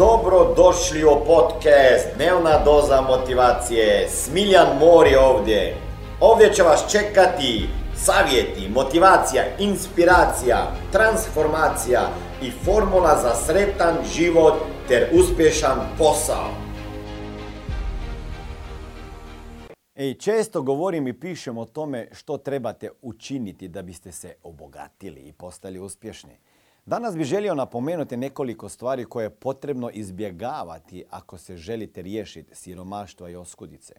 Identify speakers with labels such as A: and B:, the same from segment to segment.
A: Dobro došli u podcast Dnevna doza motivacije. Smiljan Mor je ovdje. Ovdje će vas čekati savjeti, motivacija, inspiracija, transformacija i formula za sretan život ter uspješan posao. Ej, često govorim i pišem o tome što trebate učiniti da biste se obogatili i postali uspješni. Danas bih želio napomenuti nekoliko stvari koje je potrebno izbjegavati ako se želite riješiti siromaštva i oskudice.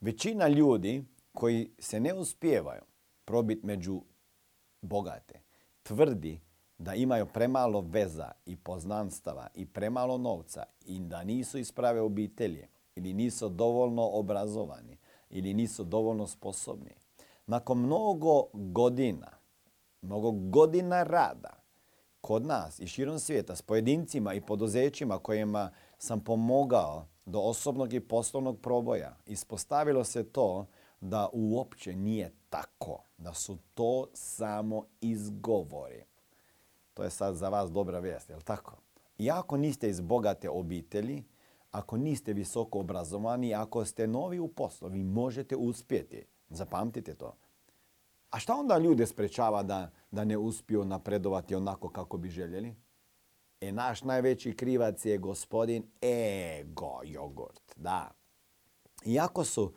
A: Većina ljudi koji se ne uspijevaju probiti među bogate tvrdi da imaju premalo veza i poznanstava i premalo novca i da nisu iz prave obitelji ili nisu dovoljno obrazovani ili nisu dovoljno sposobni. Nakon mnogo godina, mnogo godina rada, kod nas i širom svijeta s pojedincima i poduzećima kojima sam pomogao do osobnog i poslovnog proboja, ispostavilo se to da uopće nije tako, da su to samo izgovori. To je sad za vas dobra vijest, jel tako? I ako niste iz bogate obitelji, ako niste visoko obrazovani, ako ste novi u poslu, vi možete uspjeti. Zapamtite to. A šta onda ljude sprečava da, da ne uspiju napredovati onako kako bi željeli? E, naš najveći krivac je gospodin ego jogurt. Da. Iako su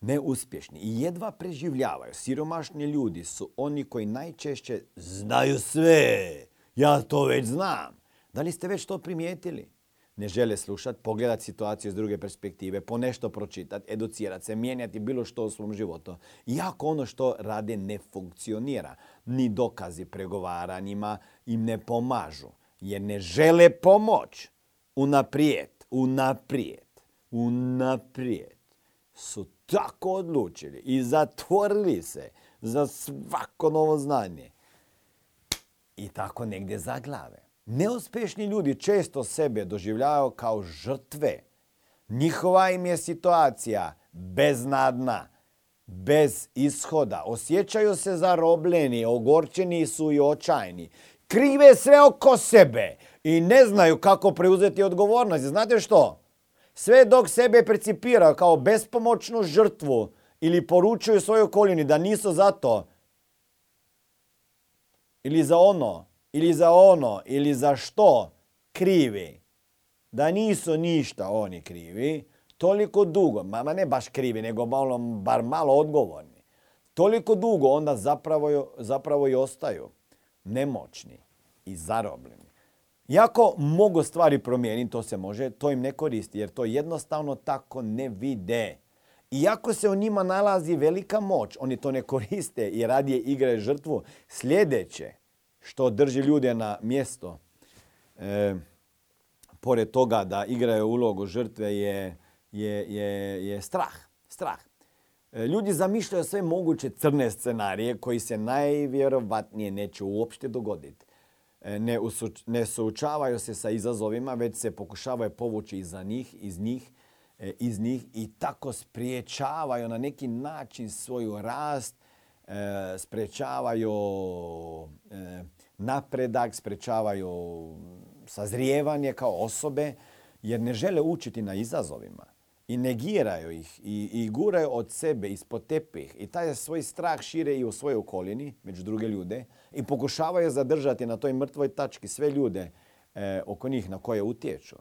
A: neuspješni i jedva preživljavaju, siromašni ljudi su oni koji najčešće znaju sve. Ja to već znam. Da li ste već to primijetili? Ne žele slušati, pogledati situaciju iz druge perspektive, po nešto pročitati, educirati se, mijenjati bilo što u svom životu. Iako ono što rade ne funkcionira, ni dokazi pregovaranjima im ne pomažu, jer ne žele pomoć. Unaprijed, unaprijed, unaprijed su tako odlučili i zatvorili se za svako novo znanje. I tako negdje zaglave. Neuspješni ljudi često sebe doživljavaju kao žrtve. Njihova im je situacija beznadna, bez ishoda. Osjećaju se zarobljeni, ogorčeni su i očajni. Krive sve oko sebe i ne znaju kako preuzeti odgovornost. Znate što? Sve dok sebe percipiraju kao bespomoćnu žrtvu ili poručuju svojoj okolini da nisu za to ili za ono ili za ono ili za što krivi, da nisu ništa oni krivi, toliko dugo, mama ne baš krivi, nego malo, bar malo odgovorni, toliko dugo onda zapravo, zapravo i ostaju nemoćni i zarobljeni. Iako mogu stvari promijeniti, to se može, to im ne koristi jer to jednostavno tako ne vide. Iako se u njima nalazi velika moć, oni to ne koriste i radije igraju žrtvu. Sljedeće, što drži ljude na mjesto. E, pored toga da igraju ulogu žrtve je, je, je, je strah. strah. E, ljudi zamišljaju sve moguće crne scenarije koji se najvjerovatnije neće uopšte dogoditi. E, ne, ne suočavaju se sa izazovima, već se pokušavaju povući iza njih, iz njih, e, iz njih i tako spriječavaju na neki način svoju rast, sprečavaju e, napredak, sprečavaju sazrijevanje kao osobe, jer ne žele učiti na izazovima i negiraju ih i, i guraju od sebe ispod tepih i taj svoj strah šire i u svojoj okolini, među druge ljude i pokušavaju zadržati na toj mrtvoj tački sve ljude e, oko njih na koje utječu.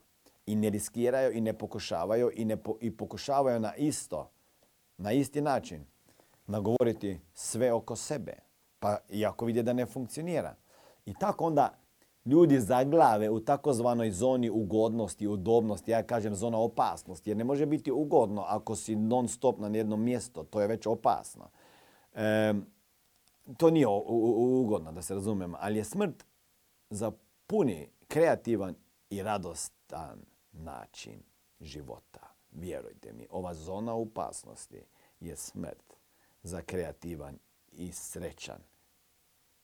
A: I ne riskiraju i ne pokušavaju i, ne i pokušavaju na isto, na isti način nagovoriti sve oko sebe. Pa iako vide da ne funkcionira. I tako onda ljudi zaglave u takozvanoj zoni ugodnosti, udobnosti, ja kažem zona opasnosti, jer ne može biti ugodno ako si non stop na jednom mjestu, to je već opasno. E, to nije ugodno, da se razumem, ali je smrt za puni kreativan i radostan način života. Vjerujte mi, ova zona opasnosti je smrt za kreativan i srećan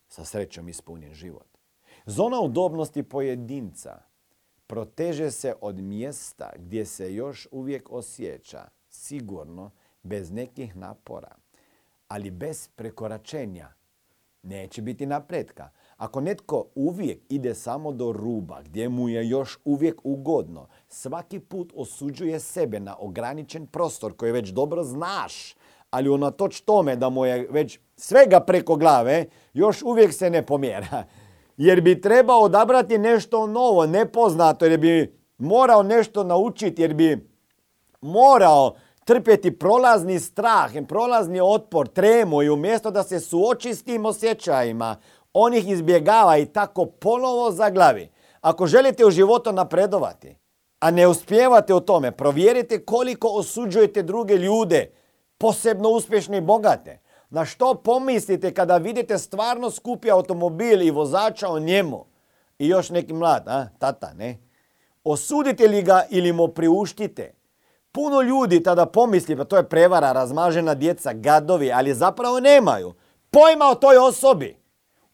A: sa srećom ispunjen život. Zona udobnosti pojedinca proteže se od mjesta gdje se još uvijek osjeća sigurno bez nekih napora, ali bez prekoračenja. Neće biti napretka, Ako netko uvijek ide samo do ruba, gdje mu je još uvijek ugodno, svaki put osuđuje sebe na ograničen prostor koji već dobro znaš, ali unatoč tome da mu je već svega preko glave, još uvijek se ne pomjera. Jer bi trebao odabrati nešto novo, nepoznato, jer bi morao nešto naučiti, jer bi morao trpjeti prolazni strah, prolazni otpor, tremu i umjesto da se suoči s tim osjećajima, on ih izbjegava i tako ponovo zaglavi. Ako želite u životu napredovati, a ne uspijevate u tome, provjerite koliko osuđujete druge ljude, posebno uspješne i bogate. Na što pomislite kada vidite stvarno skupi automobil i vozača o njemu? I još neki mlad, a? tata, ne? Osudite li ga ili mu priuštite? Puno ljudi tada pomisli, pa to je prevara, razmažena djeca, gadovi, ali zapravo nemaju pojma o toj osobi.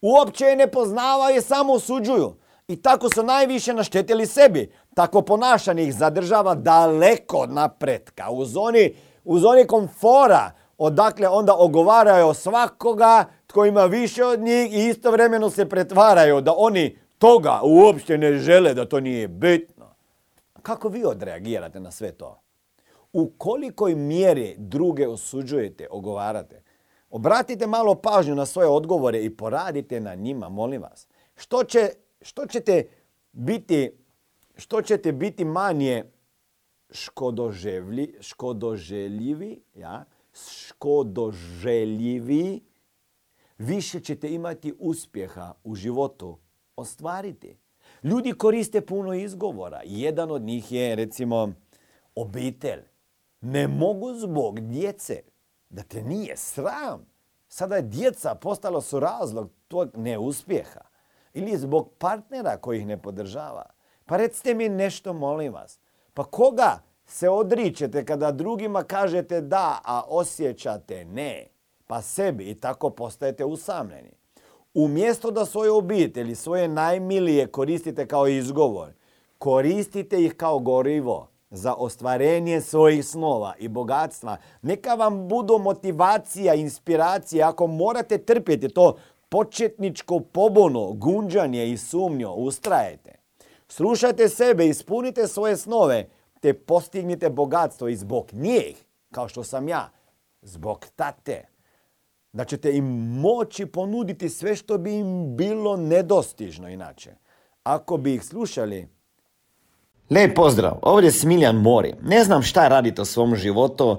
A: Uopće je ne poznavaju i samo osuđuju. I tako su najviše naštetili sebi. Tako ponašanje ih zadržava daleko od napretka. U zoni, u zoni komfora, odakle onda ogovaraju svakoga tko ima više od njih i istovremeno se pretvaraju da oni toga uopće ne žele, da to nije bitno. Kako vi odreagirate na sve to? U kolikoj mjeri druge osuđujete, ogovarate? Obratite malo pažnju na svoje odgovore i poradite na njima, molim vas. Što, će, što ćete biti što ćete biti manje škodoževlji, škodoželjivi, ja, škodoželjivi, više ćete imati uspjeha u životu ostvariti. Ljudi koriste puno izgovora. Jedan od njih je recimo obitelj. Ne mogu zbog djece da te nije sram. Sada je djeca postala su razlog tog neuspjeha. Ili zbog partnera koji ih ne podržava. Pa recite mi nešto, molim vas. Pa koga se odričete kada drugima kažete da, a osjećate ne? Pa sebi i tako postajete usamljeni. Umjesto da svoje obitelji, svoje najmilije koristite kao izgovor, koristite ih kao gorivo za ostvarenje svojih snova i bogatstva. Neka vam budu motivacija, inspiracija. Ako morate trpjeti to početničko pobono, gunđanje i sumnjo, ustrajete. Slušajte sebe, ispunite svoje snove, te postignite bogatstvo i zbog njih, kao što sam ja, zbog tate. Da ćete im moći ponuditi sve što bi im bilo nedostižno inače. Ako bi ih slušali,
B: Lijep pozdrav, ovdje je Smiljan Mori. Ne znam šta radite u svom životu,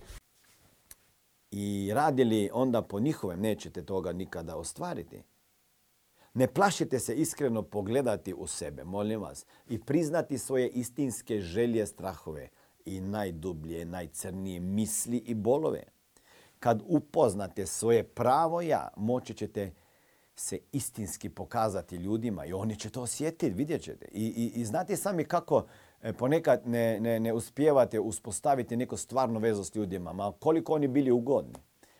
A: I radili onda po njihovem nećete toga nikada ostvariti. Ne plašite se iskreno pogledati u sebe, molim vas, i priznati svoje istinske želje, strahove i najdublje, najcrnije misli i bolove. Kad upoznate svoje pravo ja, moći ćete se istinski pokazati ljudima i oni će to osjetiti, vidjet ćete. I, i, i znate sami kako ponekad ne, ne, ne uspijevate uspostaviti neku stvarnu vezu s ljudima, ma koliko oni bili ugodni.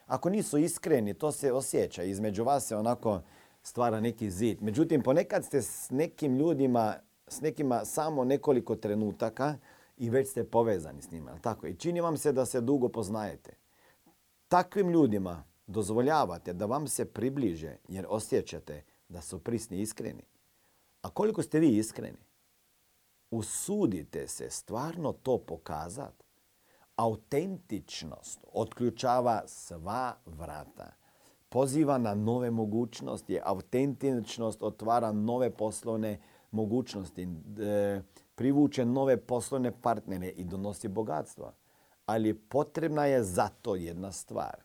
A: Ako nisu iskreni, to se osjeća. Između vas se onako stvara neki zid. Međutim, ponekad ste s nekim ljudima, s nekima samo nekoliko trenutaka i već ste povezani s njima. Tako? I čini vam se da se dugo poznajete. Takvim ljudima dozvoljavate da vam se približe jer osjećate da su prisni iskreni. A koliko ste vi iskreni? Usudite se stvarno to pokazati. Autentičnost otključava sva vrata. Poziva na nove mogućnosti. Autentičnost otvara nove poslovne mogućnosti, e, privuče nove poslovne partnere i donosi bogatstvo. Ali potrebna je zato jedna stvar.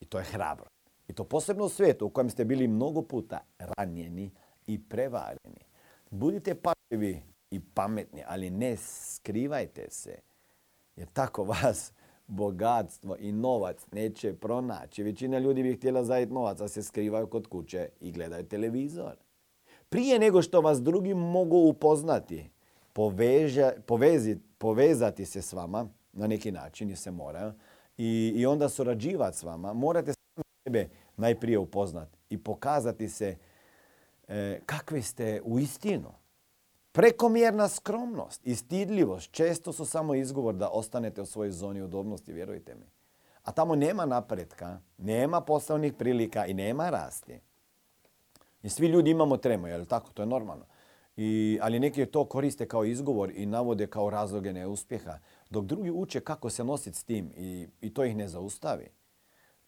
A: I to je hrabro. I to posebno u svijetu u kojem ste bili mnogo puta ranjeni i prevareni. Budite pažljivi i pametni, ali ne skrivajte se. Jer tako vas bogatstvo i novac neće pronaći. Većina ljudi bi htjela zajeti novac, a se skrivaju kod kuće i gledaju televizor. Prije nego što vas drugi mogu upoznati, povezati se s vama, na neki način, i se mora, i, i onda surađivati s vama, morate sebe najprije upoznati i pokazati se e, kakvi ste u istinu. Prekomjerna skromnost i stidljivost često su samo izgovor da ostanete u svojoj zoni udobnosti, vjerujte mi. A tamo nema napretka, nema poslovnih prilika i nema rasti. I svi ljudi imamo tremu, je li tako? To je normalno. I, ali neki to koriste kao izgovor i navode kao razloge neuspjeha, dok drugi uče kako se nositi s tim i, i to ih ne zaustavi.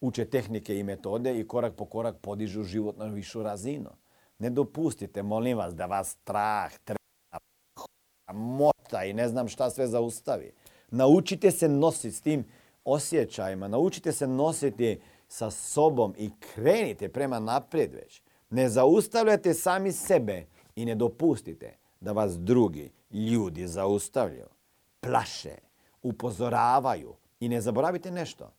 A: Uče tehnike i metode i korak po korak podižu život na višu razinu. Ne dopustite, molim vas, da vas strah, mota i ne znam šta sve zaustavi. Naučite se nositi s tim osjećajima, naučite se nositi sa sobom i krenite prema naprijed već. Ne zaustavljate sami sebe i ne dopustite da vas drugi ljudi zaustavljaju, plaše, upozoravaju i ne zaboravite nešto.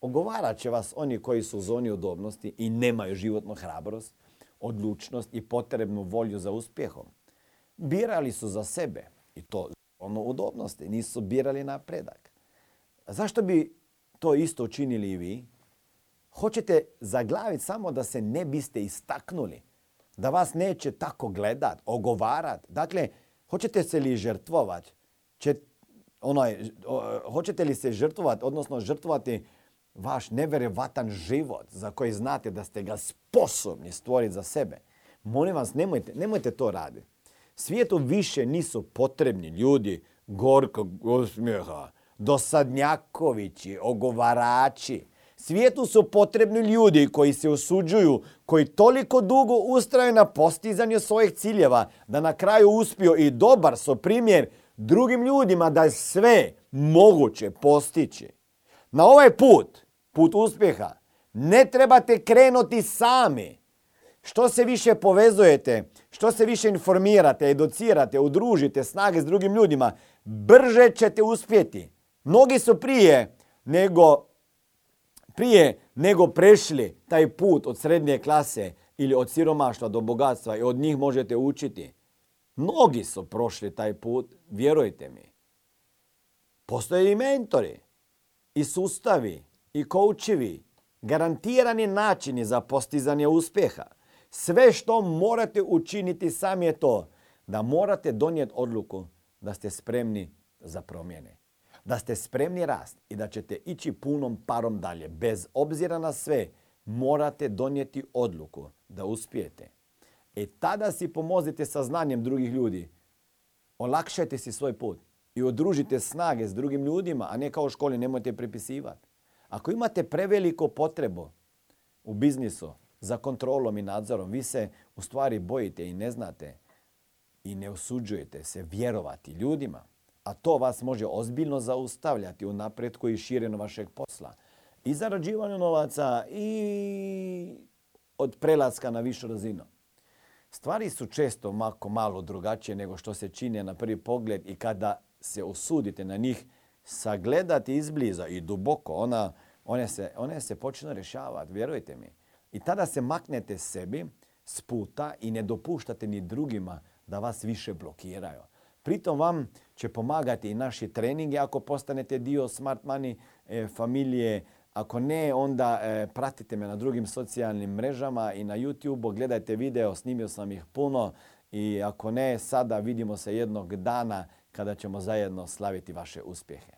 A: Ogovarat će vas oni koji su u zoni udobnosti i nemaju životnu hrabrost, odlučnost i potrebnu volju za uspjehom. Birali su za sebe i to ono udobnosti, nisu birali napredak. Zašto bi to isto učinili i vi? Hoćete zaglaviti samo da se ne biste istaknuli, da vas neće tako gledat, ogovarat. Dakle, hoćete se li žrtvovati? hoćete li se žrtvovati, odnosno žrtvovati vaš neverevatan život za koji znate da ste ga sposobni stvoriti za sebe? Molim vas, nemojte, nemojte to raditi. Svijetu više nisu potrebni ljudi gorkog osmijeha, dosadnjakovići, ogovarači. Svijetu su potrebni ljudi koji se osuđuju, koji toliko dugo ustraju na postizanju svojih ciljeva, da na kraju uspiju i dobar su primjer drugim ljudima da je sve moguće postići. Na ovaj put, put uspjeha, ne trebate krenuti sami. Što se više povezujete, što se više informirate, educirate, udružite snage s drugim ljudima, brže ćete uspjeti. Mnogi su prije nego, prije nego prešli taj put od srednje klase ili od siromaštva do bogatstva i od njih možete učiti. Mnogi su prošli taj put, vjerujte mi. Postoje i mentori, i sustavi, i koučevi, garantirani načini za postizanje uspjeha. Sve što morate učiniti sami je to da morate donijeti odluku da ste spremni za promjene. Da ste spremni rast i da ćete ići punom parom dalje. Bez obzira na sve, morate donijeti odluku da uspijete. E tada si pomozite sa znanjem drugih ljudi. Olakšajte si svoj put i odružite snage s drugim ljudima, a ne kao u školi nemojte prepisivati. Ako imate preveliko potrebu u biznisu, za kontrolom i nadzorom. Vi se u stvari bojite i ne znate i ne osuđujete se vjerovati ljudima. A to vas može ozbiljno zaustavljati u napretku i širenju vašeg posla. I zarađivanju novaca i od prelaska na višu razinu. Stvari su često mako malo drugačije nego što se čine na prvi pogled i kada se osudite na njih sagledati izbliza i duboko, ona, one, se, one se počnu rješavati, vjerujte mi. I tada se maknete sebi s puta i ne dopuštate ni drugima da vas više blokiraju. Pritom vam će pomagati i naši treningi ako postanete dio Smart Money e, familije. Ako ne, onda e, pratite me na drugim socijalnim mrežama i na YouTube, gledajte video, snimio sam ih puno. I ako ne, sada vidimo se jednog dana kada ćemo zajedno slaviti vaše uspjehe.